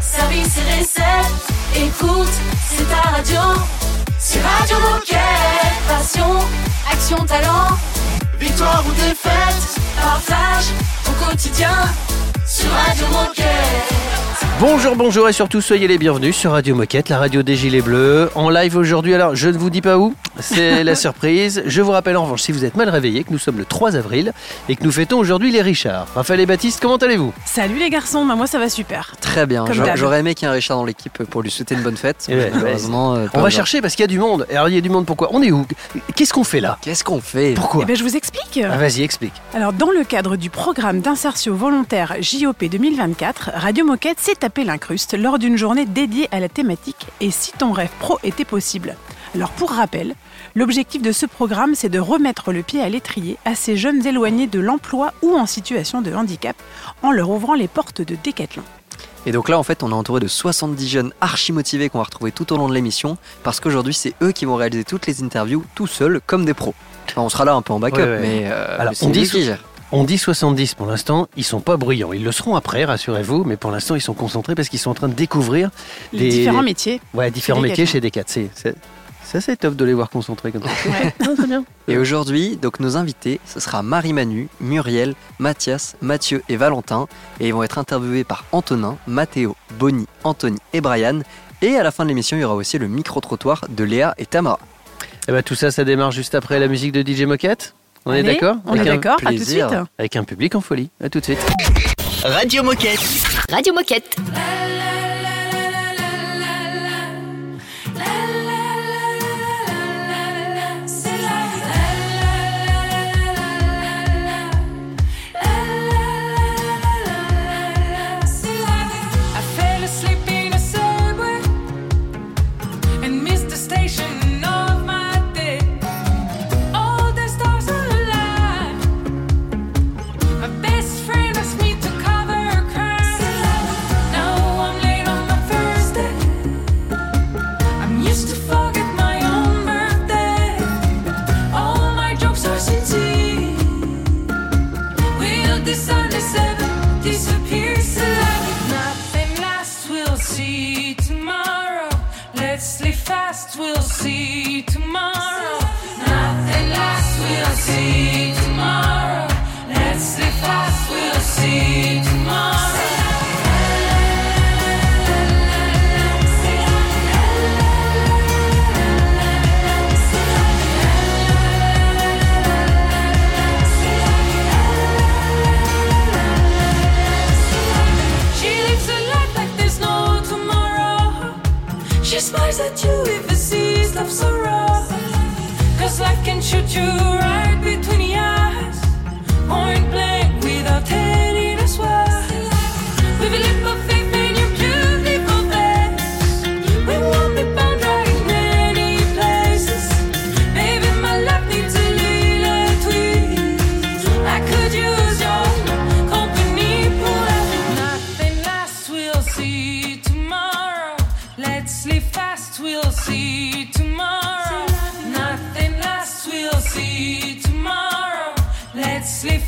service et recettes. Écoute, c'est ta radio. C'est Radio Moquette. Passion, action, talent. Victoire ou défaite, partage au quotidien sur Radio Moquette. Bonjour, bonjour et surtout soyez les bienvenus sur Radio Moquette, la radio des Gilets Bleus. En live aujourd'hui, alors je ne vous dis pas où, c'est la surprise. Je vous rappelle en revanche, si vous êtes mal réveillés, que nous sommes le 3 avril et que nous fêtons aujourd'hui les Richards. Raphaël et Baptiste, comment allez-vous? Salut les garçons, bah moi ça va super. Très bien, J'a- j'aurais aimé qu'il y ait un Richard dans l'équipe pour lui souhaiter une bonne fête. Eh ouais, Malheureusement, euh, On va chercher parce qu'il y a du monde. Alors il y a du monde pourquoi? On est où? Qu'est-ce qu'on fait là? Qu'est-ce qu'on fait? Pourquoi? Eh ben, je vous explique. Ah, Vas-y, explique. Alors, dans le cadre du programme d'insertion volontaire JOP 2024, Radio Moquette s'est tapé l'incruste lors d'une journée dédiée à la thématique Et si ton rêve pro était possible? Alors, pour rappel, l'objectif de ce programme, c'est de remettre le pied à l'étrier à ces jeunes éloignés de l'emploi ou en situation de handicap en leur ouvrant les portes de Décathlon. Et donc là, en fait, on est entouré de 70 jeunes archi motivés qu'on va retrouver tout au long de l'émission parce qu'aujourd'hui, c'est eux qui vont réaliser toutes les interviews tout seuls comme des pros. Enfin, on sera là un peu en backup, Ouais, ouais. mais, euh, Alors, mais c'est on dit On dit 70 pour l'instant, ils sont pas bruyants. Ils le seront après, rassurez-vous, mais pour l'instant ils sont concentrés parce qu'ils sont en train de découvrir Les différents métiers. ouais, différents Chez métiers chez Decat. C'est c'est- c'est assez top de les voir concentrés comme ça. Ouais. Très bien. Et aujourd'hui, donc nos invités, ce sera Marie-Manu, Muriel, Mathias, Mathieu et Valentin. Et ils vont être interviewés par Antonin, Mathéo, Bonnie, Anthony et Brian. Et à la fin de l'émission, il y aura aussi le micro-trottoir de Léa et Tamara. Eh ben, tout ça, ça démarre juste après la musique de DJ Moquette. On est d'accord On est Avec un- d'accord À tout de plaisir. suite. Avec un public en folie. À tout de suite. Radio Moquette. Radio Moquette. Sees love so raw. Cause life can shoot you right between the eyes. Tomorrow. Let's live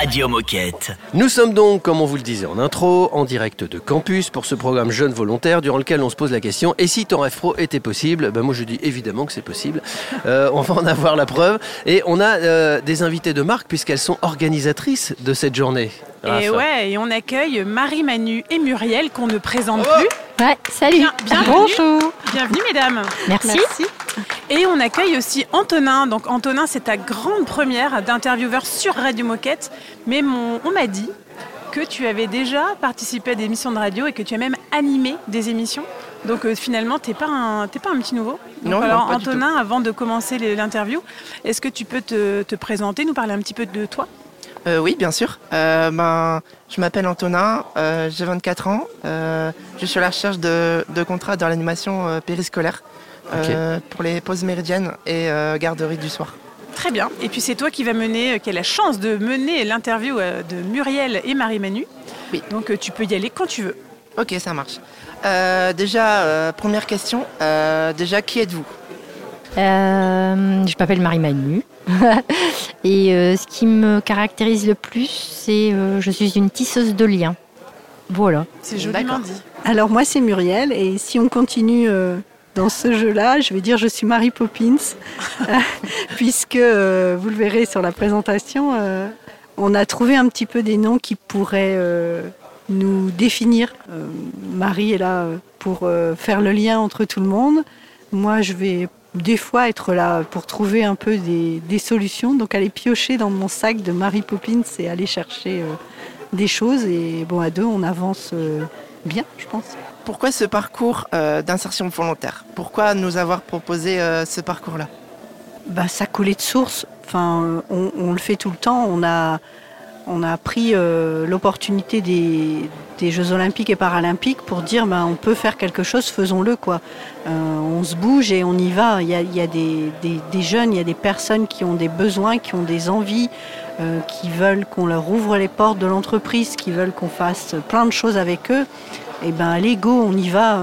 Radio Moquette. Nous sommes donc, comme on vous le disait en intro, en direct de campus pour ce programme Jeunes Volontaires durant lequel on se pose la question et si ton pro était possible? Ben Moi je dis évidemment que c'est possible. Euh, on va en avoir la preuve. Et on a euh, des invités de marque puisqu'elles sont organisatrices de cette journée. Et ouais, et on accueille Marie-Manu et Muriel qu'on ne présente plus. Ouais, salut. Bien- bienvenue. Bonjour. Bienvenue mesdames. Merci. Et on accueille aussi Antonin. Donc Antonin, c'est ta grande première d'intervieweur sur Radio Moquette. Mais mon- on m'a dit que tu avais déjà participé à des émissions de radio et que tu as même animé des émissions. Donc euh, finalement, tu n'es pas, un- t'es pas un petit nouveau. Donc, Non, non, alors pas du Antonin, avant de commencer l'interview, est-ce que tu peux te, te présenter, nous parler un petit peu de toi? Euh, oui, bien sûr. Euh, ben, je m'appelle Antonin, euh, j'ai 24 ans. euh, je suis à la recherche de, de contrats dans l'animation euh, périscolaire euh, pour les pauses méridiennes et euh, garderie du soir. Très bien. Et puis c'est toi qui va mener, qui a la chance de mener l'interview euh, de Muriel et Marie-Manu. Oui. Donc euh, tu peux y aller quand tu veux. Ok, ça marche. Euh, déjà, euh, première question. euh, déjà, qui êtes-vous? Euh, je m'appelle Marie Manu. Et euh, ce qui me caractérise le plus, c'est euh, je suis une tisseuse de liens. Voilà. C'est joliment dit. Alors moi c'est Muriel et si on continue euh, dans ce jeu-là, je vais dire je suis Marie Poppins puisque euh, vous le verrez sur la présentation, euh, on a trouvé un petit peu des noms qui pourraient euh, nous définir. Euh, Marie est là pour euh, faire le lien entre tout le monde. Moi je vais des fois être là pour trouver un peu des, des solutions, donc aller piocher dans mon sac de Marie Poppins et aller chercher euh, des choses et bon à deux on avance euh, bien je pense. Pourquoi ce parcours euh, d'insertion volontaire? Pourquoi nous avoir proposé ce parcours-là? Bah, ça coulait de source. Enfin, on, on le fait tout le temps. On a, on a pris euh, l'opportunité des, Jeux Olympiques et Paralympiques pour dire bah, on peut faire quelque chose, faisons-le. quoi. Euh, on se bouge et on y va. Il y a, des, jeunes, il y a des personnes qui ont des besoins, qui ont des envies, euh, qui veulent qu'on leur ouvre les portes de l'entreprise, qui veulent qu'on fasse plein de choses avec eux. Et ben, allez, on y va.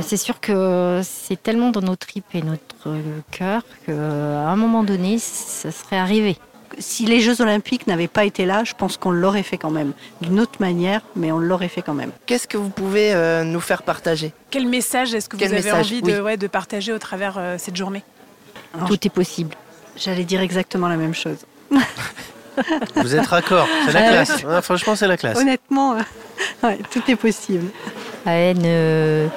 c'est sûr que c'est tellement dans nos tripes et notre cœur qu'à un moment donné, ça serait arrivé. Si les Jeux Olympiques n'avaient pas été là, je pense qu'on l'aurait fait quand même. D'une autre manière, mais on l'aurait fait quand même. Qu'est-ce que vous pouvez euh, nous faire partager? Quel message est-ce que Quel vous avez message, envie oui. de, ouais, de partager au travers euh, cette journée? Alors, Tout est possible. J'allais dire exactement la même chose. Vous êtes raccord, c'est la Ah ouais. classe. Ouais, franchement, c'est la classe. Honnêtement, euh, ouais, tout est possible. Ouais, ne,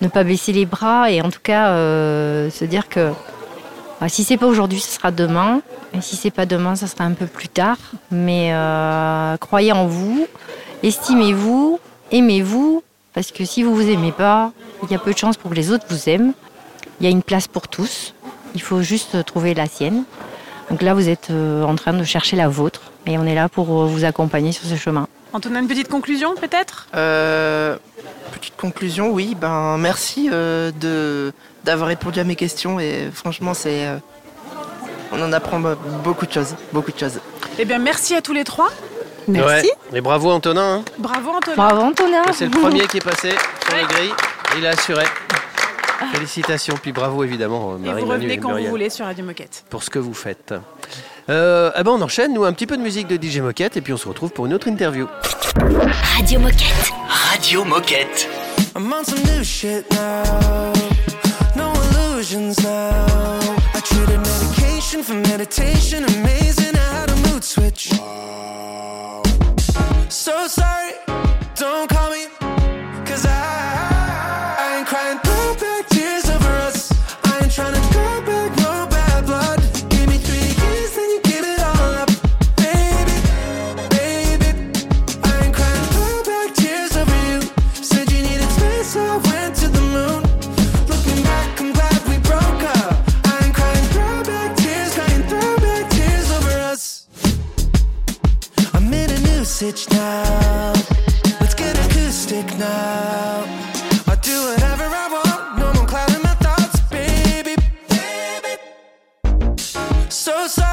ne pas baisser les bras et en tout cas euh, se dire que si c'est pas aujourd'hui, ce sera demain. Et si c'est pas demain, ça sera un peu plus tard. Mais euh, croyez en vous, estimez-vous, aimez-vous, parce que si vous vous aimez pas, il y a peu de chances pour que les autres vous aiment. Il y a une place pour tous. Il faut juste trouver la sienne. Donc là, vous êtes euh, en train de chercher la vôtre et on est là pour euh, vous accompagner sur ce chemin. Antonin, une petite conclusion peut-être? Euh, Petite conclusion, oui. Ben, merci euh, de d'avoir répondu à mes questions et franchement, c'est euh, on en apprend be- beaucoup de choses, beaucoup de choses. Eh bien, merci à tous les trois. Merci. Ouais. Et bravo Antonin. hein. Bravo Antonin. Bravo Antonin C'est le premier qui est passé sur les grilles. et Il a assuré. Félicitations, puis bravo évidemment Et Marie vous Manu revenez et quand vous voulez sur Radio Moquette. pour ce que vous faites. Euh, eh ben on enchaîne, nous, un petit peu de musique de DJ Moquette et puis on se retrouve pour une autre interview. Radio Moquette. Radio Moquette. I'm on some new shit now. Illusions now. I traded medication for meditation. Amazing how to mood switch. So sorry, sitch now. Let's get acoustic now. I do whatever I want, no more clouding my thoughts, baby. Baby. So sorry,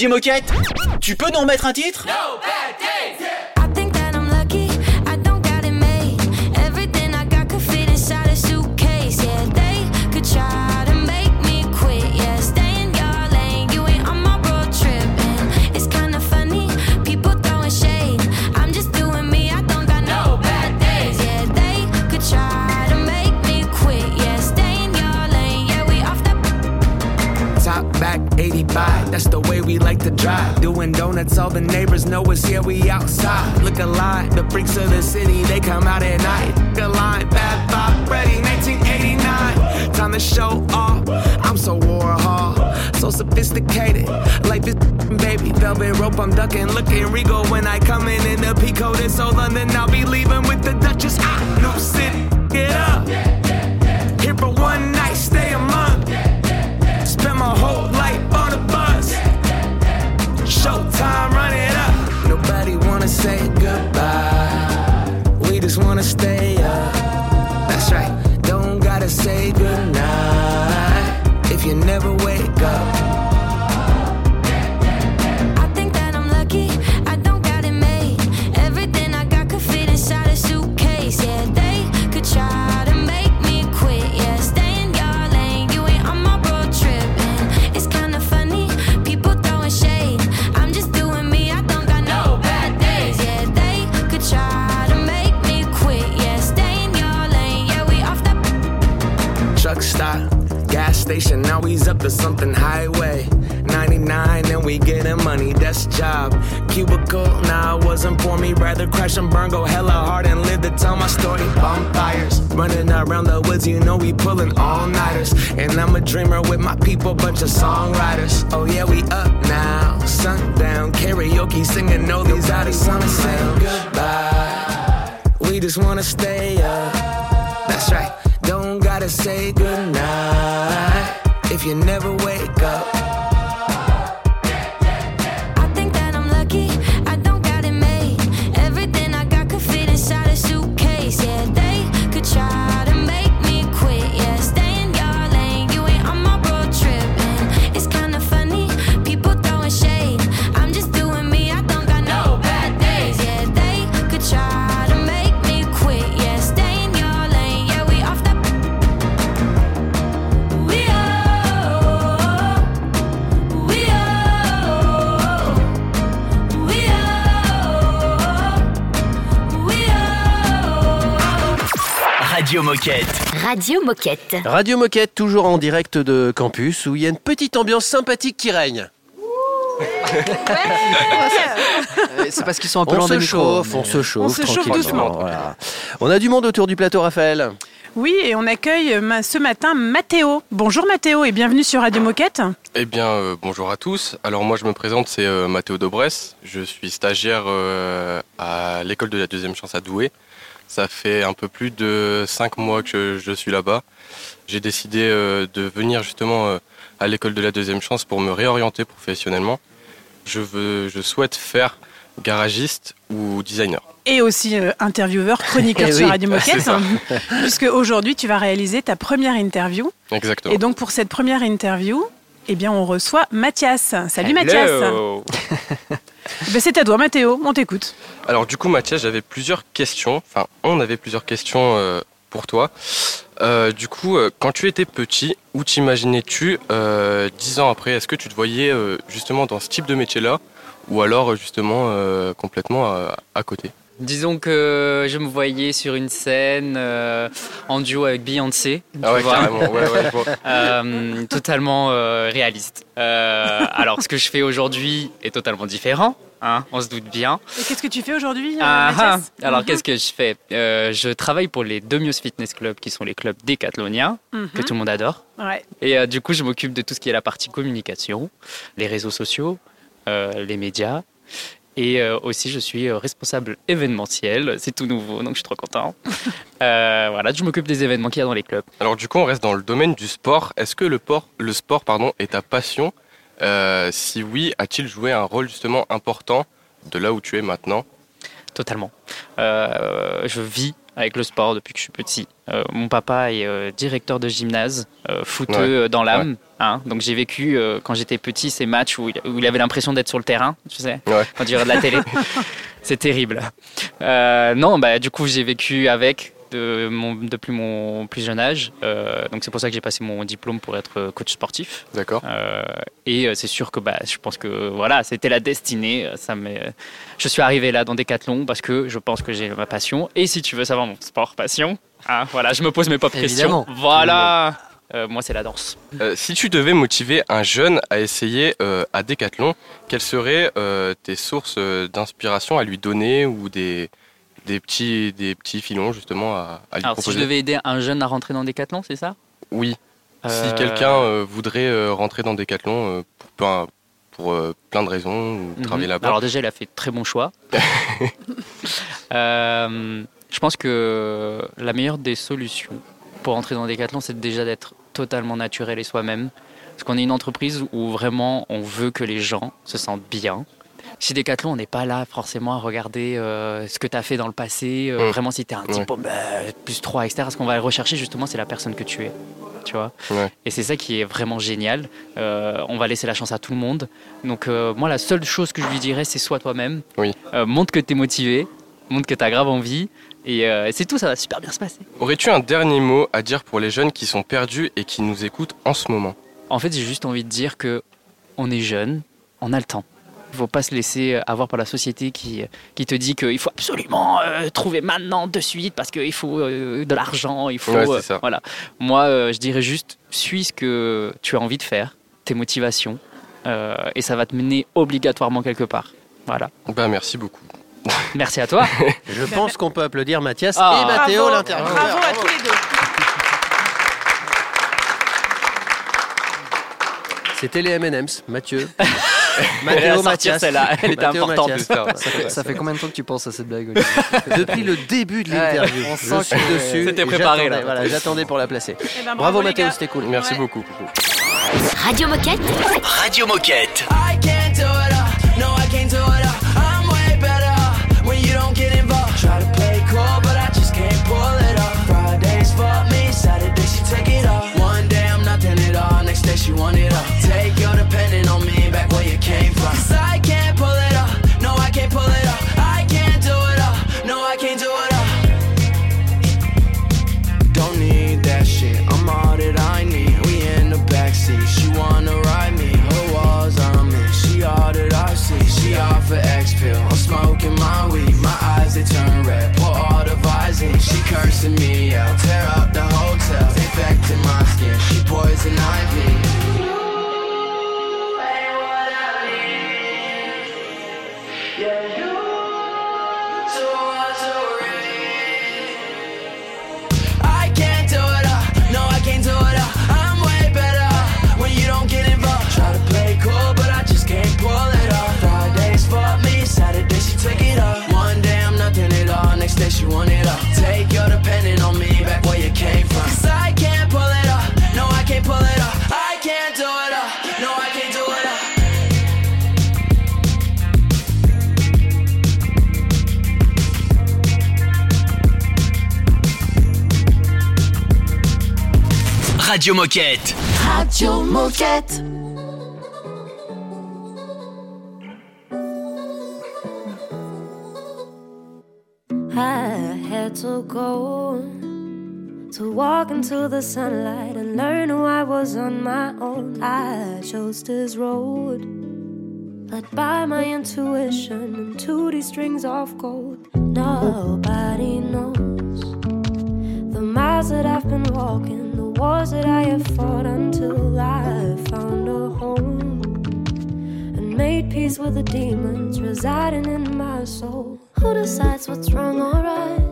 DJ Moquette, tu peux nous remettre un titre? I we like to drive. Doing donuts, all the neighbors know us here, we outside. Look alive, the freaks of the city, they come out at night. Look alive, bad vibe, ready, 1989. Time to show off, I'm so Warhol, so sophisticated. Life is baby, velvet rope, I'm ducking, looking regal when I come in in the Pico. This old London, I'll be leaving with the Duchess. Ah, new city, get up. Here for one night, stay a month. Say goodbye. We just wanna stay up. That's right. Don't gotta say goodnight to something highway. 99 and we getting money, that's job. Cubicle, nah, wasn't for me. Rather crash and burn, go hella hard and live to tell my story. Bonfires, running around the woods, you know we pulling all nighters. And I'm a dreamer with my people, bunch of songwriters. Oh yeah, we up now. Sundown, karaoke, singing all these artists wanna say goodbye. We just wanna stay up. That's right. Don't gotta say goodnight if you never wake up. Radio Moquette. Radio Moquette. Radio Moquette, toujours en direct de campus, où il y a une petite ambiance sympathique qui règne. C'est parce qu'ils sont un peu On se chauffe, mais- on se chauffe. On se chauffe tranquillement, doucement. voilà. On a du monde autour du plateau, Raphaël. Oui, et on accueille euh, ce matin Mathéo. Bonjour Mathéo et bienvenue sur Radio Moquette. Eh bien, euh, bonjour à tous. Alors moi, je me présente, c'est euh, Mathéo Dobresse. Je suis stagiaire euh, à l'école de la deuxième chance à Douai. Ça fait un peu plus de cinq mois que je, suis là-bas. J'ai décidé euh, de venir justement euh, à l'école de la deuxième chance pour me réorienter professionnellement. Je, veux, je souhaite faire garagiste ou designer. Et aussi euh, intervieweur, chroniqueur Eh sur Radio Moquette. ça. puisque aujourd'hui, tu vas réaliser ta première interview. Exactement. Et donc, pour cette première interview, eh bien, on reçoit Mathias. Salut Mathias. Hello. Ben, c'est à toi, Mathéo. On t'écoute. Alors du coup Mathias, j'avais plusieurs questions, enfin on avait plusieurs questions euh, pour toi. Euh, du coup, euh, quand tu étais petit, où t'imaginais-tu dix ans après? Est-ce que tu te voyais justement dans ce type de métier-là? Ou alors justement complètement à côté? Disons que je me voyais sur une scène euh, en duo avec Beyoncé. Ah ouais, carrément, ouais. Euh, totalement euh, réaliste. Euh, alors, ce que je fais aujourd'hui est totalement différent. hein, on se doute bien. Et qu'est-ce que tu fais aujourd'hui, euh, Ah, ah. Mathias? Alors, Mhm. qu'est-ce que je fais? Euh, Je travaille pour les Domios Fitness Club, qui sont les clubs décathloniens, Mhm. que tout le monde adore. Ouais. Et euh, du coup, je m'occupe de tout ce qui est la partie communication, les réseaux sociaux, euh, les médias. Et euh, aussi, je suis euh, responsable événementiel. C'est tout nouveau, donc je suis trop content. Euh, voilà, je m'occupe des événements qu'il y a dans les clubs. Alors du coup, on reste dans le domaine du sport. Est-ce que le, por- le sport pardon, est ta passion? Euh, Si oui, a-t-il joué un rôle justement important de là où tu es maintenant? Totalement. Euh, je vis avec le sport depuis que je suis petit. Euh, mon papa est euh, directeur de gymnase, euh, footeux Ouais. euh, dans l'âme. hein. donc j'ai vécu quand j'étais petit ces matchs où il, où il avait l'impression d'être sur le terrain, tu sais, Ouais. quand regardes la télé. C'est terrible. Non, bah du coup j'ai vécu avec de mon- depuis mon plus jeune âge. Euh, donc c'est pour ça que j'ai passé mon diplôme pour être coach sportif. D'accord. Euh, et euh, c'est sûr que bah, je pense que voilà, c'était la destinée. Euh, Ça je suis arrivé là dans Decathlon parce que je pense que j'ai ma passion. Et si tu veux savoir mon sport passion, hein, voilà, je me pose mes propres Évidemment. questions. Voilà, Euh, moi c'est la danse. Euh, si tu devais motiver un jeune à essayer euh, à Decathlon, quelles seraient euh, tes sources euh, d'inspiration à lui donner ou des, des, petits, des petits filons justement à, à lui Alors si proposer je devais aider un jeune à rentrer dans Decathlon, c'est ça? Oui. Si Euh, quelqu'un euh, voudrait euh, rentrer dans Decathlon pour, plein, pour plein de raisons ou Mhm. travailler là-bas. Alors déjà, il a fait très bon choix. Je pense que la meilleure des solutions pour entrer dans Decathlon, c'est déjà d'être totalement naturel et soi-même. Parce qu'on est une entreprise où vraiment on veut que les gens se sentent bien. Chez Decathlon, on n'est pas là forcément à regarder euh, ce que tu as fait dans le passé, euh, Mm. vraiment si tu es un type bah, plus 3, etc. Ce qu'on va rechercher justement, c'est la personne que tu es. Tu vois Ouais. et c'est ça qui est vraiment génial. Euh, on va laisser la chance à tout le monde. Donc moi, la seule chose que je lui dirais, c'est sois toi-même. Oui. Montre que tu es motivé, montre que tu as grave envie. Et, euh, et c'est tout, ça va super bien se passer. Aurais-tu un dernier mot à dire pour les jeunes qui sont perdus et qui nous écoutent en ce moment? En fait, j'ai juste envie de dire que on est jeune, on a le temps. Il faut pas se laisser avoir par la société qui, qui te dit qu'il faut absolument euh, trouver maintenant de suite parce qu'il faut euh, de l'argent, il faut Ouais, c'est euh, ça. voilà. Moi, euh, je dirais juste suis ce que tu as envie de faire, tes motivations, euh, et ça va te mener obligatoirement quelque part. Voilà. Bah merci beaucoup. Merci à toi. Je pense qu'on peut applaudir Mathias Ah. et Mathéo, Bravo, l'intervieweur. Bravo à tous les deux. C'était les M&M's, Mathieu. Mathéo, Mathias. celle-là, elle était Mathéo, importante. Mathias. Ça fait, ça fait combien de temps que tu penses à cette blague Olivier Depuis le début de l'interview, on sent suis que- dessus. C'était préparé, j'attendais, là. Voilà, j'attendais pour la placer. Eh ben, Bravo, les Mathéo, c'était cool. Merci Ouais. beaucoup. Radio Moquette. Radio Moquette. Smoking my weed. My eyes they turn red. Pour all the vibes in. She cursing me out. Tear up the hotel. Infecting my skin. She poison ivy. Radio Moquette. Radio Moquette. I had to go to walk into the sunlight and learn who I was on my own. I chose this road, led by my intuition and to these strings of gold. Nobody knows the miles that I've been walking, the wars that I have fought until I found a home and made peace with the demons residing in my soul. Who decides what's wrong or right?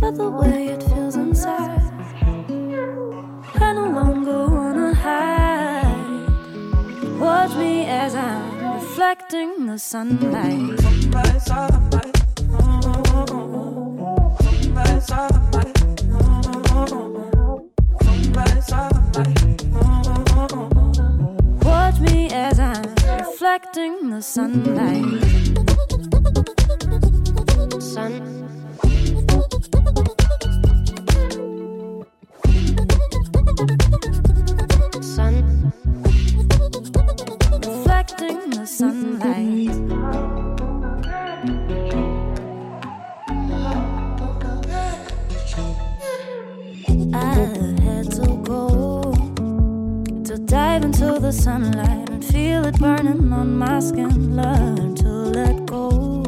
But the way it feels inside. I no longer wanna hide. Watch me as I'm reflecting the sunlight. Watch me as I'm reflecting the sunlight. Sun. The sunlight and feel it burning on my skin. Learn to let go.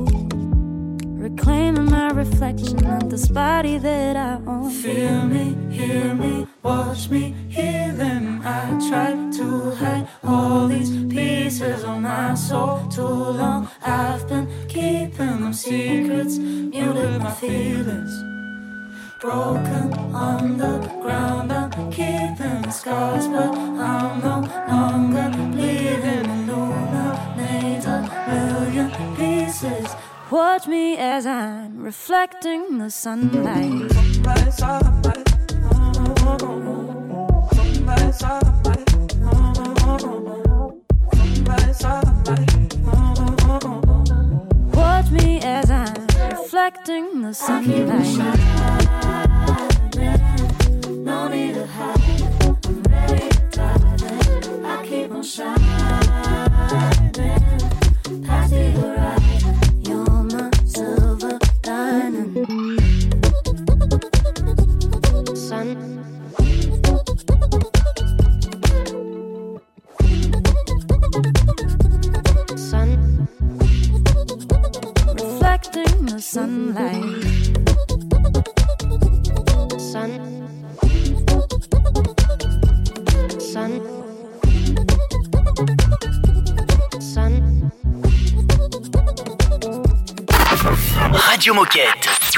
Reclaiming my reflection of this body that I own. Feel me, hear me, watch me, hear them. I tried to hide all these pieces of my soul too long. I've been keeping them secrets, muted my feelings. Broken on the ground, I'm keeping scars, but I'm no longer bleeding. Illuminate a million pieces. Watch me as I'm reflecting the sunlight. Watch me as I'm reflecting the sunlight. No need to hide. I'm ready to dive in. I keep on shining.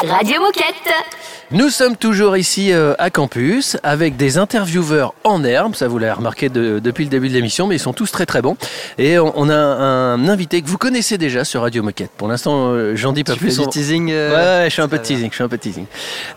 Radio Moquette. Nous sommes toujours ici euh, à campus avec des intervieweurs en herbe, ça vous l'avez remarqué de- depuis le début de l'émission, mais ils sont tous très très bons. Et on, on a un invité que vous connaissez déjà sur Radio Moquette. Pour l'instant, euh, j'en dis pas Tu plus. fais du On- teasing, Ouais, euh, ouais, je suis un peu de teasing. Je suis un peu de teasing.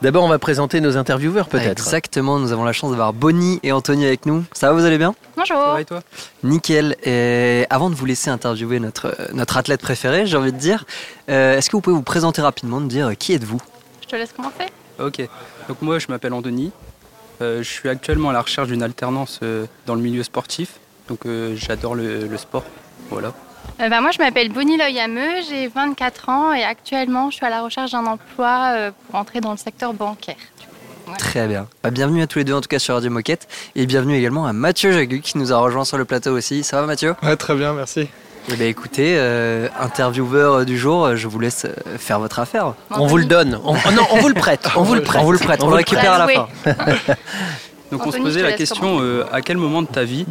D'abord, on va présenter nos intervieweurs peut-être. Exactement, nous avons la chance d'avoir Bonnie et Anthony avec nous. Ça va, vous allez bien? Bonjour. toi? Nickel. Et avant de vous laisser interviewer notre, notre athlète préféré, j'ai envie de dire, euh, est-ce que vous pouvez vous présenter rapidement, de dire euh, qui êtes-vous? Je te laisse commencer. Ok, donc moi je m'appelle Anthony. Euh, je suis actuellement à la recherche d'une alternance euh, dans le milieu sportif. Donc euh, j'adore le, le sport. Voilà. Euh, bah, moi, je m'appelle Bonnie Loyameux, j'ai 24 ans et actuellement, je suis à la recherche d'un emploi euh, pour entrer dans le secteur bancaire. Très bien. Bah, bienvenue à tous les deux en tout cas sur Radio Moquette. Et bienvenue également à Mathieu Jagu qui nous a rejoint sur le plateau aussi. Ça va Mathieu? Ouais, très bien, merci. Eh bien écoutez, euh, intervieweur du jour, euh, je vous laisse euh, faire votre affaire. On vous le donne. On- oh non, on vous le prête. On vous le prête. On vous le prête, on, le récupère à la fin. Donc on se posait la question euh, à quel moment de ta vie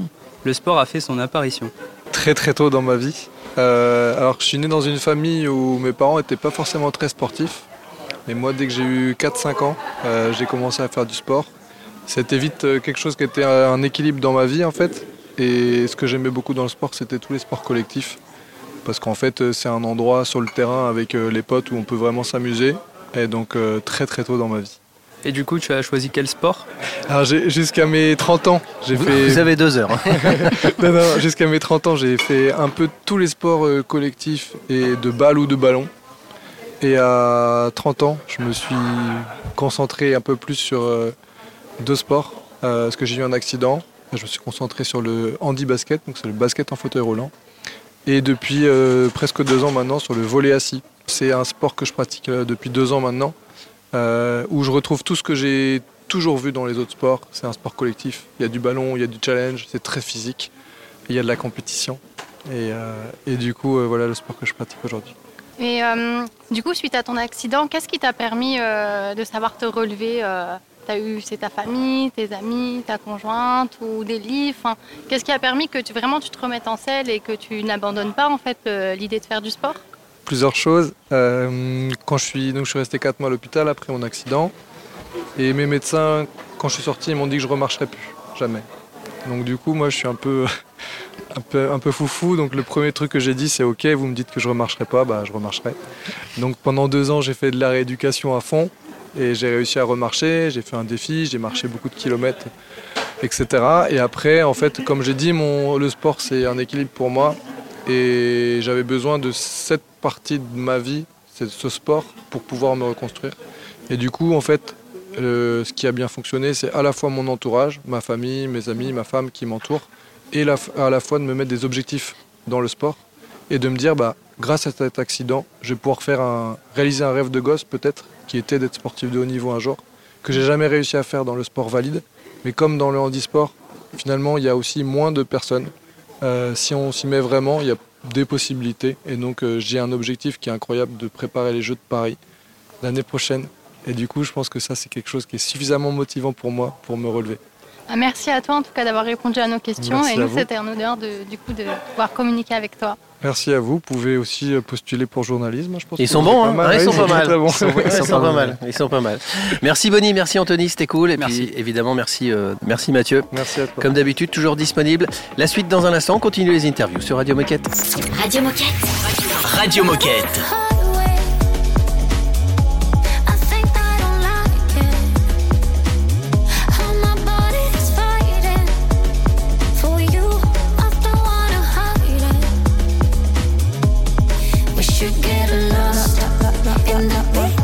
le sport a fait son apparition? Très très tôt dans ma vie. Euh, alors je suis né dans une famille où mes parents n'étaient pas forcément très sportifs. Et moi dès que j'ai eu 4-5 ans, euh, j'ai commencé à faire du sport. C'était vite quelque chose qui était un équilibre dans ma vie en fait. Et ce que j'aimais beaucoup dans le sport, c'était tous les sports collectifs. Parce qu'en fait, euh, c'est un endroit sur le terrain avec euh, les potes où on peut vraiment s'amuser. Et donc euh, très très tôt dans ma vie. Et du coup, tu as choisi quel sport? Alors jusqu'à mes 30 ans, j'ai Vous- fait. vous avez deux heures. non, non, jusqu'à mes 30 ans, j'ai fait un peu tous les sports collectifs et de balle ou de ballon. Et à 30 ans, je me suis concentré un peu plus sur deux sports. parce que j'ai eu un accident. Je me suis concentré sur le handi basket, donc c'est le basket en fauteuil roulant. Et depuis euh, presque deux ans maintenant sur le volet assis. C'est un sport que je pratique euh, depuis deux ans maintenant, euh, où je retrouve tout ce que j'ai toujours vu dans les autres sports. C'est un sport collectif. Il y a du ballon, il y a du challenge, c'est très physique. Il y a de la compétition. Et, du coup, voilà le sport que je pratique aujourd'hui. Et du coup, suite à ton accident, qu'est-ce qui t'a permis de savoir te relever T'as eu, c'est ta famille, tes amis, ta conjointe ou des livres Qu'est-ce qui a permis que tu, vraiment tu te remettes en selle et que tu n'abandonnes pas en fait euh, l'idée de faire du sport? Plusieurs choses. Euh, quand je suis, donc je suis resté 4 mois à l'hôpital après mon accident. Et mes médecins, quand je suis sorti, m'ont dit que je remarcherais plus. Jamais. Donc du coup, moi, je suis un peu, un peu, un peu foufou. Donc le premier truc que j'ai dit, c'est OK, vous me dites que je remarcherai pas, bah je remarcherai. Donc pendant deux ans, j'ai fait de la rééducation à fond. Et j'ai réussi à remarcher, j'ai fait un défi, j'ai marché beaucoup de kilomètres, etc. Et après, en fait, comme j'ai dit, le sport, c'est un équilibre pour moi. Et j'avais besoin de cette partie de ma vie, ce sport, pour pouvoir me reconstruire. Et du coup, en fait, ce qui a bien fonctionné, c'est à la fois mon entourage, ma famille, mes amis, ma femme qui m'entourent, et à la fois de me mettre des objectifs dans le sport et de me dire, bah, grâce à cet accident, je vais pouvoir faire un, réaliser un rêve de gosse peut-être, qui était d'être sportif de haut niveau un jour, que j'ai jamais réussi à faire dans le sport valide. Mais comme dans le handisport, finalement, il y a aussi moins de personnes Euh, si on s'y met vraiment, il y a des possibilités. Et donc euh, j'ai un objectif qui est incroyable de préparer les Jeux de Paris l'année prochaine. Et du coup, je pense que ça, c'est quelque chose qui est suffisamment motivant pour moi pour me relever. Ah, Merci à toi en tout cas d'avoir répondu à nos questions Merci et nous c'était un honneur de, du coup de pouvoir communiquer avec toi. Merci à vous. Vous pouvez aussi euh, postuler pour journalisme. Je pense Ils que sont bons, hein mal. Ouais, ils sont pas mal. bons. Ils sont, ils sont pas mal. Ils sont pas mal. Merci Bonnie, merci Anthony, c'était cool. Et puis évidemment, merci, euh, merci Mathieu. Merci à toi. Comme d'habitude, toujours disponible. La suite dans un instant. On continue les interviews sur Radio Moquette. Radio Moquette. Radio Moquette. You get lost in the way.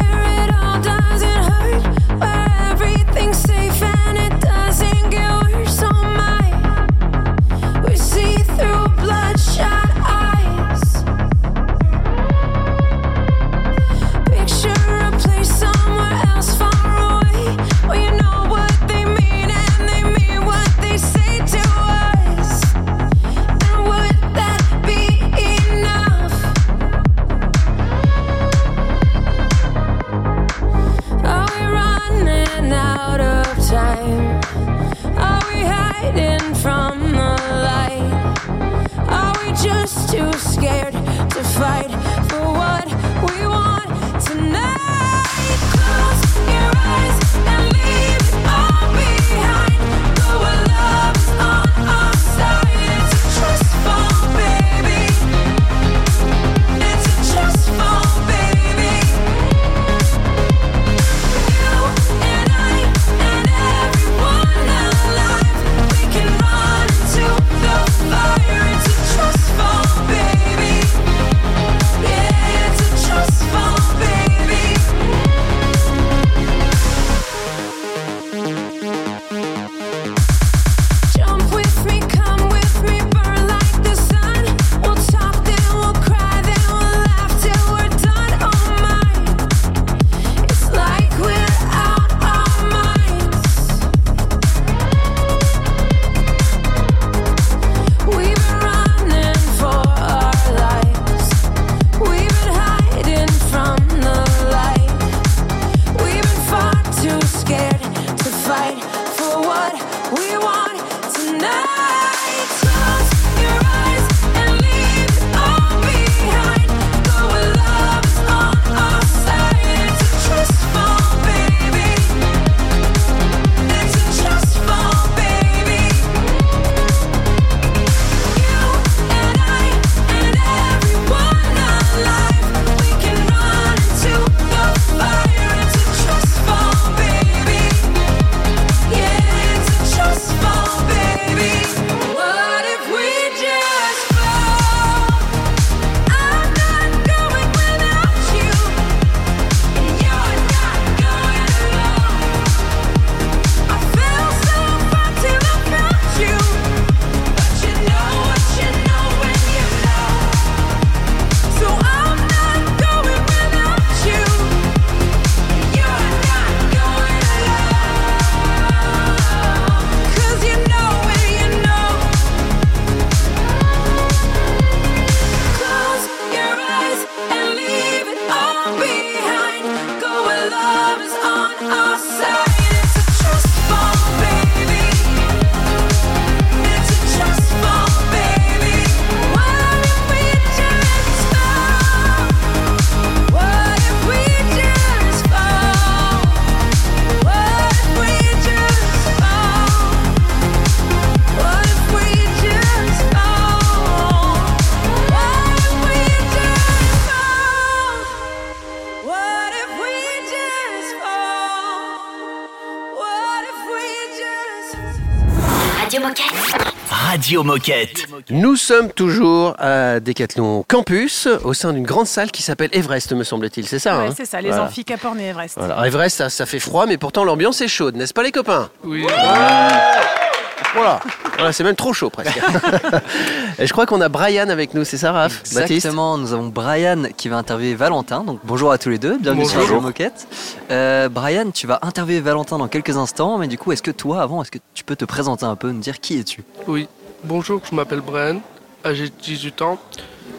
fight. Radio Moquette. Nous sommes toujours à Decathlon Campus, au sein d'une grande salle qui s'appelle Everest, me semble-t-il. C'est ça Ouais, hein c'est ça, les Voilà. amphis Caporne et Everest. Voilà. Everest, ça, ça fait froid, mais pourtant l'ambiance est chaude, n'est-ce pas les copains Oui. Voilà, Voilà, c'est même trop chaud presque. Et je crois qu'on a Brian avec nous, c'est ça Raph Baptiste Exactement, nous avons Brian qui va interviewer Valentin. Donc bonjour à tous les deux, bienvenue sur Bonjour. Radio Moquette. Euh, Brian, tu vas interviewer Valentin dans quelques instants, mais du coup, est-ce que toi, avant, est-ce que tu peux te présenter un peu, nous dire qui es-tu? Oui, bonjour, je m'appelle Brian, âgé de 18 ans.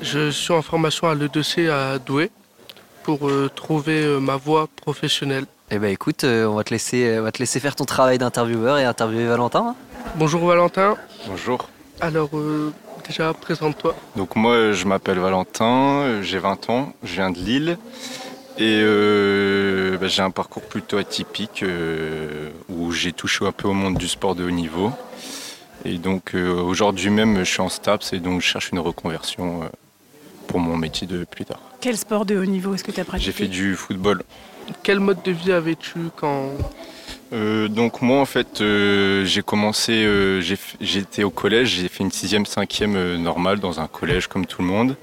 Je suis en formation à l'E2C à Douai pour euh, trouver euh, ma voie professionnelle. Eh ben écoute, euh, on va te laisser, on va te laisser faire ton travail d'intervieweur et interviewer Valentin. hein. Bonjour Valentin. Bonjour. Alors, euh, déjà, présente-toi. Donc moi je m'appelle Valentin, j'ai 20 ans, je viens de Lille et euh, bah, j'ai un parcours plutôt atypique euh, où j'ai touché un peu au monde du sport de haut niveau. Et donc euh, aujourd'hui même je suis en STAPS et donc je cherche une reconversion euh, pour mon métier de plus tard. Quel sport de haut niveau est-ce que tu as pratiqué? J'ai fait du football. Quel mode de vie avais-tu quand... Euh, donc moi en fait euh, j'ai commencé, euh, j'étais au collège, j'ai fait une sixième, cinquième euh, normale dans un collège comme tout le monde.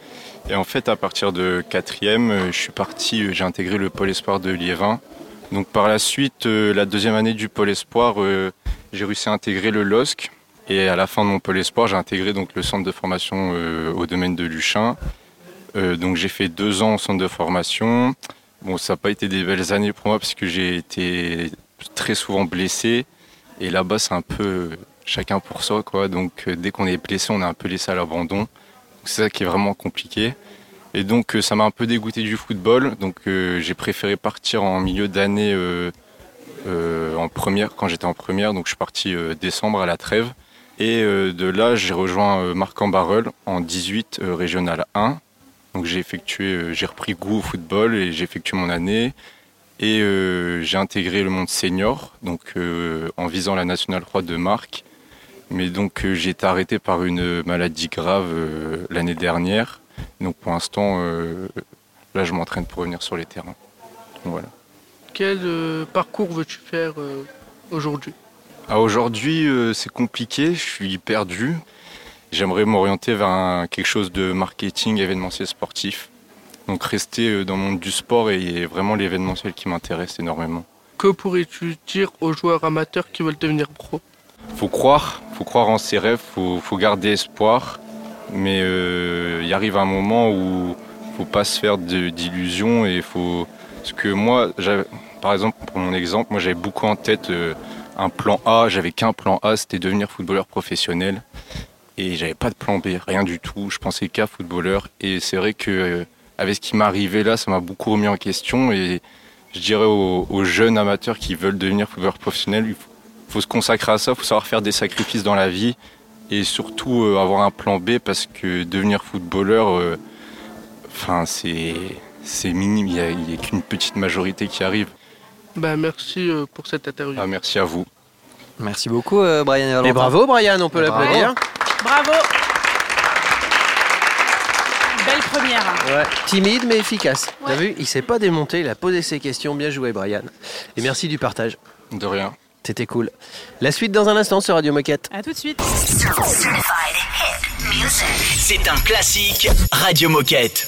Et en fait à partir de quatrième, je suis parti, j'ai intégré le pôle espoir de Liévin. Donc par la suite, euh, la deuxième année du pôle espoir, euh, j'ai réussi à intégrer le LOSC. Et à la fin de mon pôle espoir, j'ai intégré donc le centre de formation euh, au domaine de Luchin. Euh, donc j'ai fait deux ans au centre de formation. Bon, ça n'a pas été des belles années pour moi parce que j'ai été très souvent blessé. Et là-bas, c'est un peu chacun pour soi, quoi. Donc euh, dès qu'on est blessé, on est un peu laissé à l'abandon. C'est ça qui est vraiment compliqué. Et donc ça m'a un peu dégoûté du football. Donc j'ai préféré partir en milieu d'année en première, quand j'étais en première. Donc je suis parti décembre à la trêve. Et euh, de là, j'ai rejoint euh, Marc Barreul en 18 euh, régional 1. Donc j'ai effectué, j'ai repris goût au football et j'ai effectué mon année. Et j'ai intégré le monde senior, donc en visant la nationale 3 de Marc. Mais donc j'ai été arrêté par une maladie grave l'année dernière. Donc pour l'instant, là je m'entraîne pour revenir sur les terrains. Voilà. Quel parcours veux-tu faire aujourd'hui? Aujourd'hui, euh, c'est compliqué, je suis perdu. J'aimerais m'orienter vers un- quelque chose de marketing événementiel sportif. Donc rester euh, dans le monde du sport et vraiment l'événementiel qui m'intéresse énormément. Que pourrais-tu dire aux joueurs amateurs qui veulent devenir pro? Faut croire, faut croire en ses rêves, faut, faut garder espoir. Mais euh, il arrive un moment où faut pas se faire d'illusions et faut. Parce que moi, par exemple, pour mon exemple, moi j'avais beaucoup en tête euh, un plan A. J'avais qu'un plan A, c'était devenir footballeur professionnel. Et j'avais pas de plan B, rien du tout. Je pensais qu'à footballeur. Et c'est vrai que euh, avec ce qui arrivé là, ça m'a beaucoup remis en question. Et je dirais aux, jeunes amateurs qui veulent devenir footballeur professionnel, il faut, se consacrer à ça, il faut savoir faire des sacrifices dans la vie et surtout euh, avoir un plan B parce que devenir footballeur, euh, enfin c'est minime, il n'y a qu'une petite majorité qui arrive. Ben, Merci euh, pour cette interview. Ah, merci à vous. Merci beaucoup, euh, Brian et Valentin. Et bravo Brian, on peut l'applaudir. Bravo Belle première. Ouais, timide mais efficace. T'as vu, il s'est pas démonté, il a posé ses questions. Bien joué, Brian. Et merci du partage. De rien. C'était cool. La suite dans un instant sur Radio Moquette. À tout de suite. C'est un classique Radio Moquette.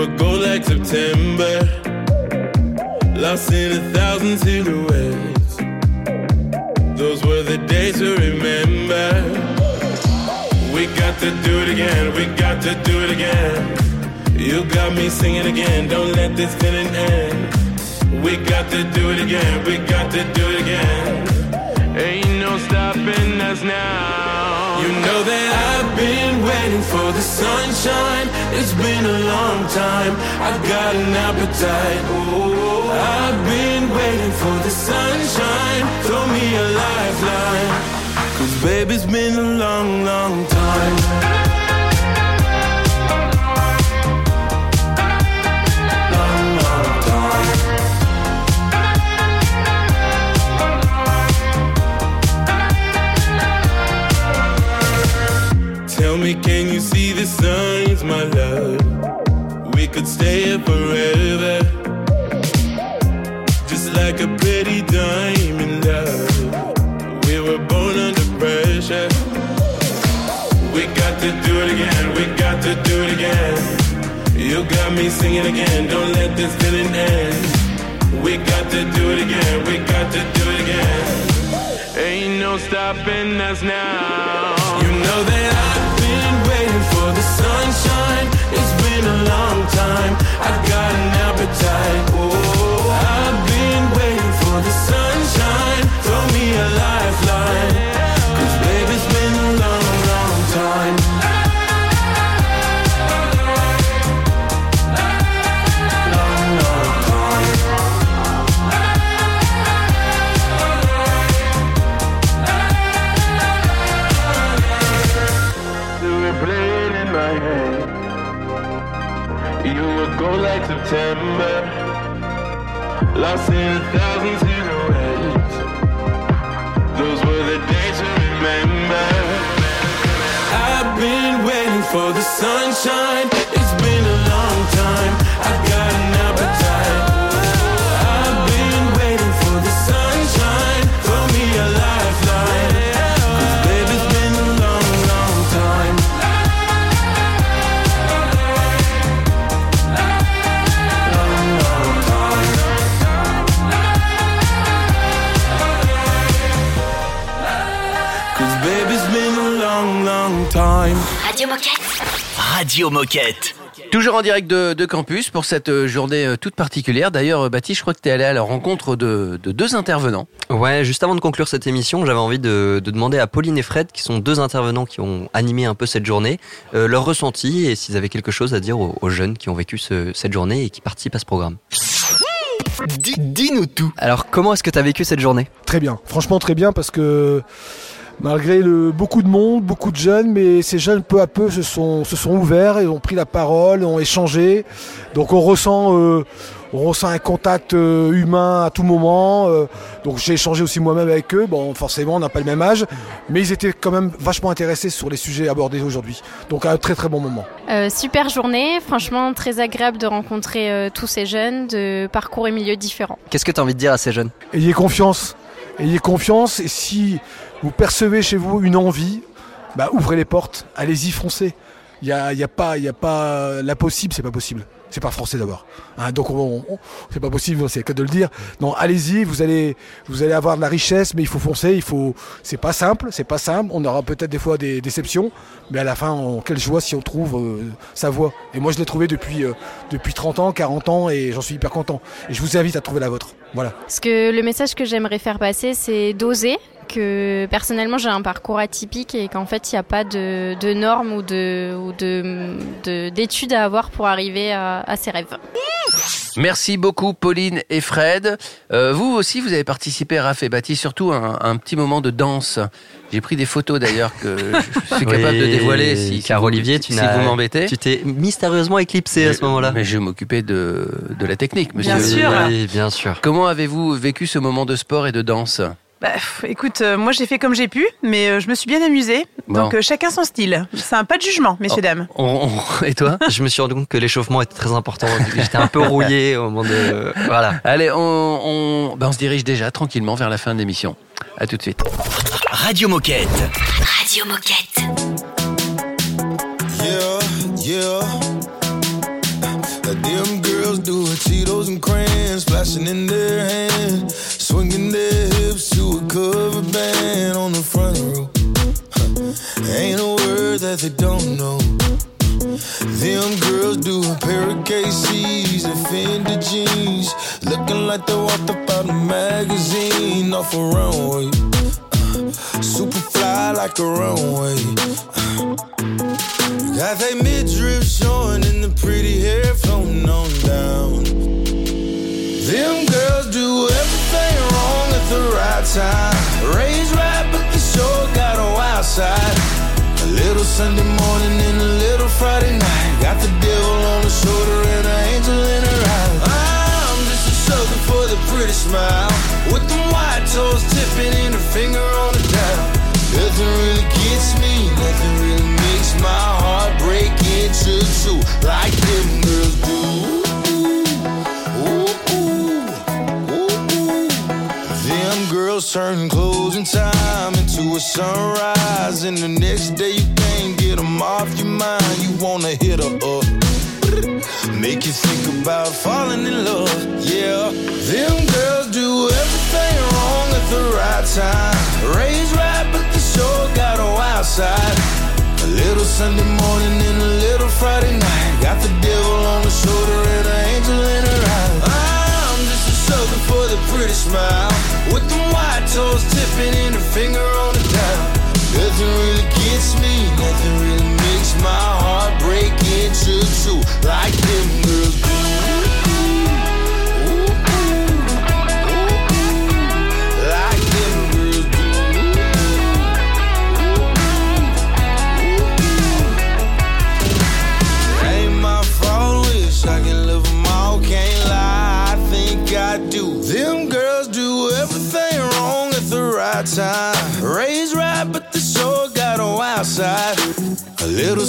Were gold like September, lost in a thousand silhouettes. Those were the days to remember. We got to do it again, we got to do it again. You got me singing again, don't let this feeling end. We got to do it again, we got to do it again. Ain't no stopping us now. You know that I've been waiting for the sunshine. It's been a long time. I've got an appetite. Oh, I've been waiting for the sunshine. Throw me a lifeline. Cause baby, it's been a long, long time. Me, can you see the signs, my love? We could stay here forever. Just like a pretty diamond, love. We were born under pressure. We got to do it again, we got to do it again. You got me singing again, don't let this feeling end. We got to do it again, we got to do it again. Ain't no stopping us now. You know that for sunshine. It's been a long time. I've got an appetite. Oh, I've been waiting for the sunshine. Throw me a lifeline. Cause baby, it's been a long, long time. September, lost in a thousand Radio Moquette. Toujours en direct de, de campus pour cette euh, journée euh, toute particulière. D'ailleurs, euh, Baptiste, je crois que tu es allé à la rencontre de, de deux intervenants. Ouais, juste avant de conclure cette émission, j'avais envie de, de demander à Pauline et Fred, qui sont deux intervenants qui ont animé un peu cette journée, euh, leur ressenti et s'ils avaient quelque chose à dire aux, aux jeunes qui ont vécu ce- cette journée et qui participent à ce programme. Dis-nous tout. Alors, comment est-ce que tu as vécu cette journée? Très bien, franchement très bien parce que malgré le, beaucoup de monde, beaucoup de jeunes, mais ces jeunes peu à peu se sont, se sont ouverts et ont pris la parole, ont échangé. Donc on ressent, euh, on ressent un contact euh, humain à tout moment. euh, donc j'ai échangé aussi moi-même avec eux. Bon, forcément, on n'a pas le même âge, mais ils étaient quand même vachement intéressés sur les sujets abordés aujourd'hui. Donc un très très bon moment. Euh, super journée, franchement très agréable de rencontrer euh, tous ces jeunes de parcours et milieux différents. Qu'est-ce que tu as envie de dire à ces jeunes? Ayez confiance. Ayez confiance et si vous percevez chez vous une envie, bah, ouvrez les portes, allez-y, foncez. Il n'y a, y a pas, y a pas l'impossible, c'est pas possible. C'est pas français d'abord. Hein, donc on, on- c'est pas possible, c'est que de le dire. Non, allez-y, vous allez, vous allez avoir de la richesse, mais il faut foncer. Il faut. C'est pas simple, c'est pas simple. On aura peut-être des fois des déceptions, mais à la fin, on- quelle joie si on trouve euh, sa voie. Et moi, je l'ai trouvé depuis euh, depuis 30 ans, 40 ans, et j'en suis hyper content. Et je vous invite à trouver la vôtre. Voilà. Ce que le message que j'aimerais faire passer, c'est d'oser. Que personnellement j'ai un parcours atypique et qu'en fait il n'y a pas de, de normes ou de ou de de- d'études à avoir pour arriver à, à ses rêves. Merci beaucoup Pauline et Fred. Euh, vous aussi, vous avez participé, Raph et Baptiste, surtout à un, un petit moment de danse. J'ai pris des photos d'ailleurs que je suis capable de dévoiler si, car si vous- Olivier, tu si n'as- vous m'embêtez. Tu t'es mystérieusement éclipsé à ce moment-là. Mais je m'occupais de, de la technique, monsieur. Bien sûr. Oui, bien sûr. Comment avez-vous vécu ce moment de sport et de danse? Bah, pff, écoute, euh, moi j'ai fait comme j'ai pu, mais euh, je me suis bien amusée. Bon. Donc euh, chacun son style. C'est un pas de jugement, messieurs, dames. On- on- Et toi Je me suis rendu compte que l'échauffement était très important. J'étais un peu rouillé au moment de. Voilà. Allez, on, on, ben, on se dirige déjà tranquillement vers la fin de l'émission. À tout de suite. Radio Moquette. Radio Moquette. Yeah, yeah. Them girls do Cheetos and crayons, flashing in their hands, swinging their hips to a cover band on the front row. Ain't a word that they don't know. Them girls do a pair of KCs and Fendi jeans, looking like they walked up out a magazine off a runway. Super fly like a runway. Got they midriff showing and the pretty hair floating on down. Them girls do everything the right time. Raised right, but they sure got a wild side. A little Sunday morning and a little Friday night. Got the devil on the shoulder and an angel in her eye. I'm just a sucker for the pretty smile. With them white toes tipping and her finger on the dial. Nothing really gets me, nothing really makes my heart break into two turn closing time into a sunrise, and the next day you can't get them off your mind. You wanna hit her up. Make you think about falling in love, yeah. Them girls do everything wrong at the right time. Raised right, but they sure got a wild side. A little Sunday morning and a little Friday night. Got the devil on the shoulder and an angel in her eye. I'm just a sucker for the pretty smile. With white toes tipping and her finger on the dial. Nothing really gets me, nothing really makes my heart break into two like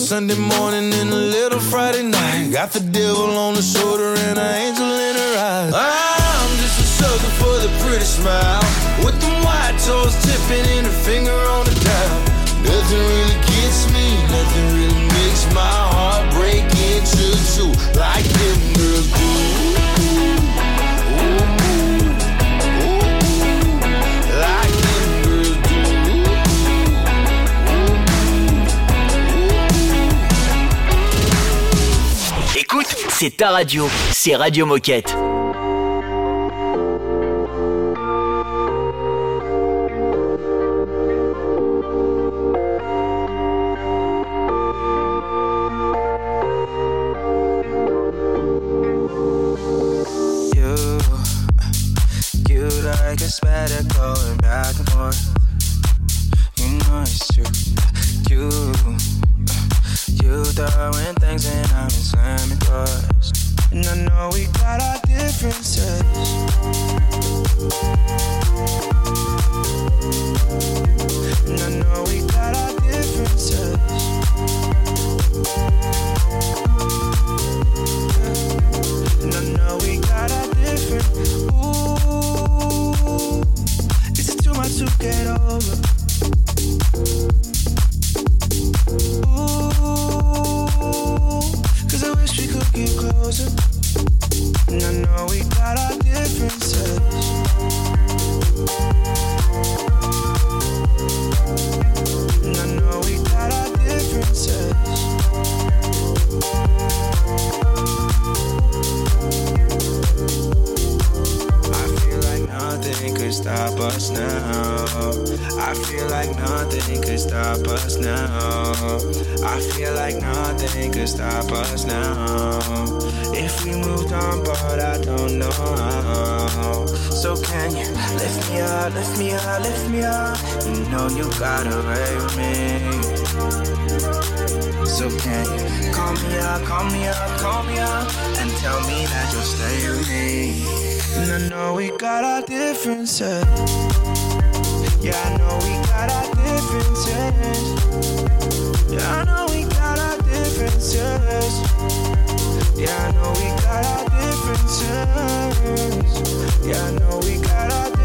Sunday morning and a little Friday night. Got the devil on the shoulder and an angel in her eyes. I'm just a sucker for the pretty smile. With them white toes tipping and her finger on the dial. Nothing really gets me, nothing really makes my ta radio, c'est Radio Moquette. Up, lift me up, lift me up? You know you got away with me. So can you call me up, call me up, call me up, and tell me that you'll stay with me? And I know we got our differences. Yeah, I know we got our differences. Yeah, I know we got our differences. Yeah, I know we got our differences. Yeah, I know we got our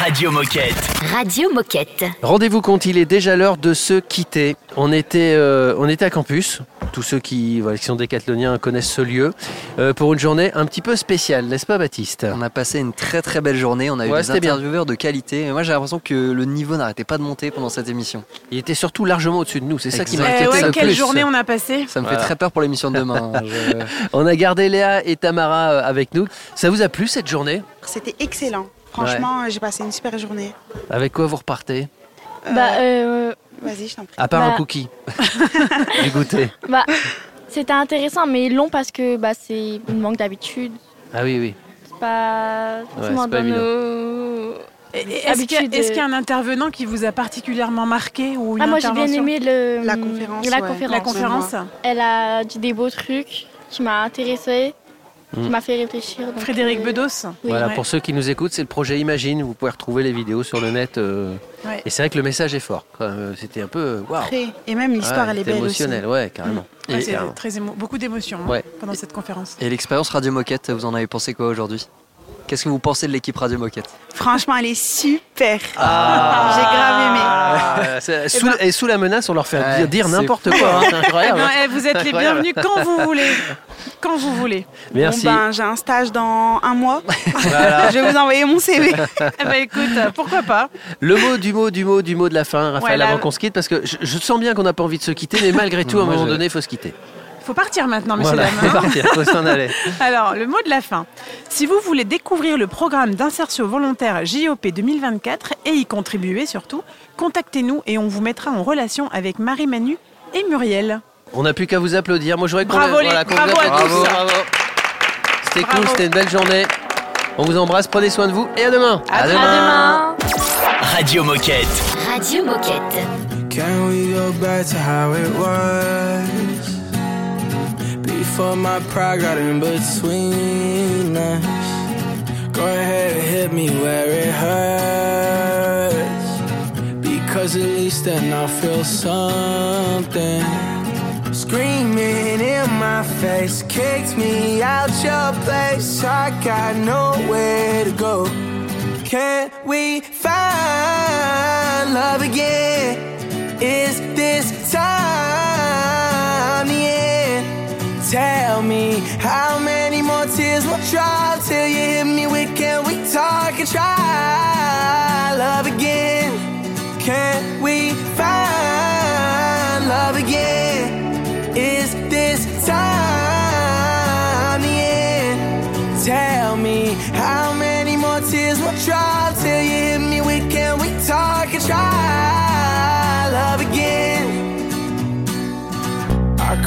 Radio Moquette. Radio Moquette. Rendez-vous compte, il est déjà l'heure de se quitter. On était, euh, on était à campus. Tous ceux qui, voilà, qui sont décathloniens connaissent ce lieu euh, pour une journée un petit peu spéciale, n'est-ce pas, Baptiste? On a passé une très très belle journée. On a eu Ouais, des bien. intervieweurs de qualité. Et moi, j'ai l'impression que le niveau n'arrêtait pas de monter pendant cette émission. Il était surtout largement au-dessus de nous. C'est ça qui Eh inquiété ouais, le quelle plus. journée on a passé Ça me Voilà. fait très peur pour l'émission de demain. hein. Je- On a gardé Léa et Tamara euh, avec nous. Ça vous a plu cette journée? C'était excellent. Franchement, j'ai passé une super journée. Avec quoi vous repartez Bah, euh, Vas-y, je t'en prie. À part Bah. un cookie. du goûter. bah, c'était intéressant, mais long parce que bah, c'est une manque d'habitude. Ah oui, oui. C'est pas forcément c'est pas dans nos Est-ce qu'il y, a- habitudes. est-ce qu'il y a un intervenant qui vous a particulièrement marqué ou une Ah, moi j'ai bien aimé le, La conférence, La ouais. conférence. La conférence Elle a dit des beaux trucs qui m'a intéressée, qui Mm. m'a fait réfléchir. donc, Frédéric euh, Bedos oui. Voilà, Ouais. pour ceux qui nous écoutent, c'est le projet Imagine. Vous pouvez retrouver les vidéos sur le net. euh, Ouais. Et c'est vrai que le message est fort. C'était un peu. euh, Waouh! Très. Et même l'histoire, Ouais, elle est belle émotionnel, aussi. ouais, carrément. Ouais, Et carrément. très émo- beaucoup d'émotions hein, pendant cette conférence. Et l'expérience Radio Moquette, vous en avez pensé quoi aujourd'hui? Qu'est-ce que vous pensez de l'équipe Radio Moquette Franchement, elle est super. Ah. J'ai grave aimé. Ah, c'est- sous, ben- et sous la menace, on leur fait Ouais, dire, dire c'est n'importe quoi. hein, c'est incroyable. Non, eh, vous êtes les Incroyable. bienvenus quand vous voulez. Quand vous voulez. Merci. Bon, ben, j'ai un stage dans un mois. Voilà. je vais vous envoyer mon CV. Eh ben écoute, euh, pourquoi pas Le mot du mot du mot du mot de la fin, Raphaël, Ouais, là- avant qu'on se quitte, parce que je, je sens bien qu'on n'a pas envie de se quitter, mais malgré tout, à un Moi, moment je- donné, il faut se quitter. Faut partir maintenant, monsieur Voilà, dames, hein. faut partir, faut s'en aller. Alors, le mot de la fin. Si vous voulez découvrir le programme d'insertion volontaire JOP 2024 et y contribuer surtout, contactez-nous et on vous mettra en relation avec Marie-Manu et Muriel. On n'a plus qu'à vous applaudir. Moi, je voudrais qu'on Bravo les- vous bravo à tous. Bravo. C'était Bravo. cool, c'était une belle journée. On vous embrasse, prenez soin de vous et à demain. À demain. Radio Moquette. Radio Moquette. Can we go back to how it was? Before my pride got in between us. Go ahead and hit me where it hurts. Because at least then I'll feel something. Screaming in my face, kicked me out your place. I got nowhere to go. Can we find love again? Is this time? Tell me how many more tears will try till you hit me with can we talk and try love again? Can we find love again? Is this time the end? Tell me how many more tears will try till you hit me with can we talk and try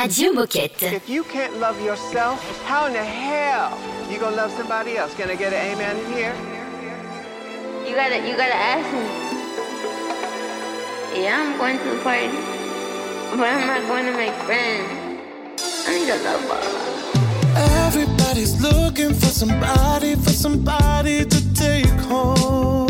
Radio Moquette. If you can't love yourself, how in the hell you gonna love somebody else? Can I get an amen in here? You gotta, you gotta ask me. Yeah, I'm going to the party, but I'm not going to make friends. I need a lover. Everybody's looking for somebody, for somebody to take home.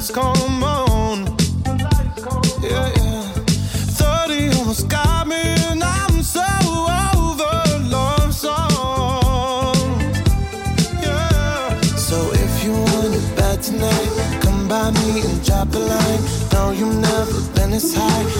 lights come on. Yeah, yeah. 30 almost got me, and I'm so over love songs. Yeah. So if you want it bad tonight, come by me and drop a line. No, you've never been this high.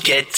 get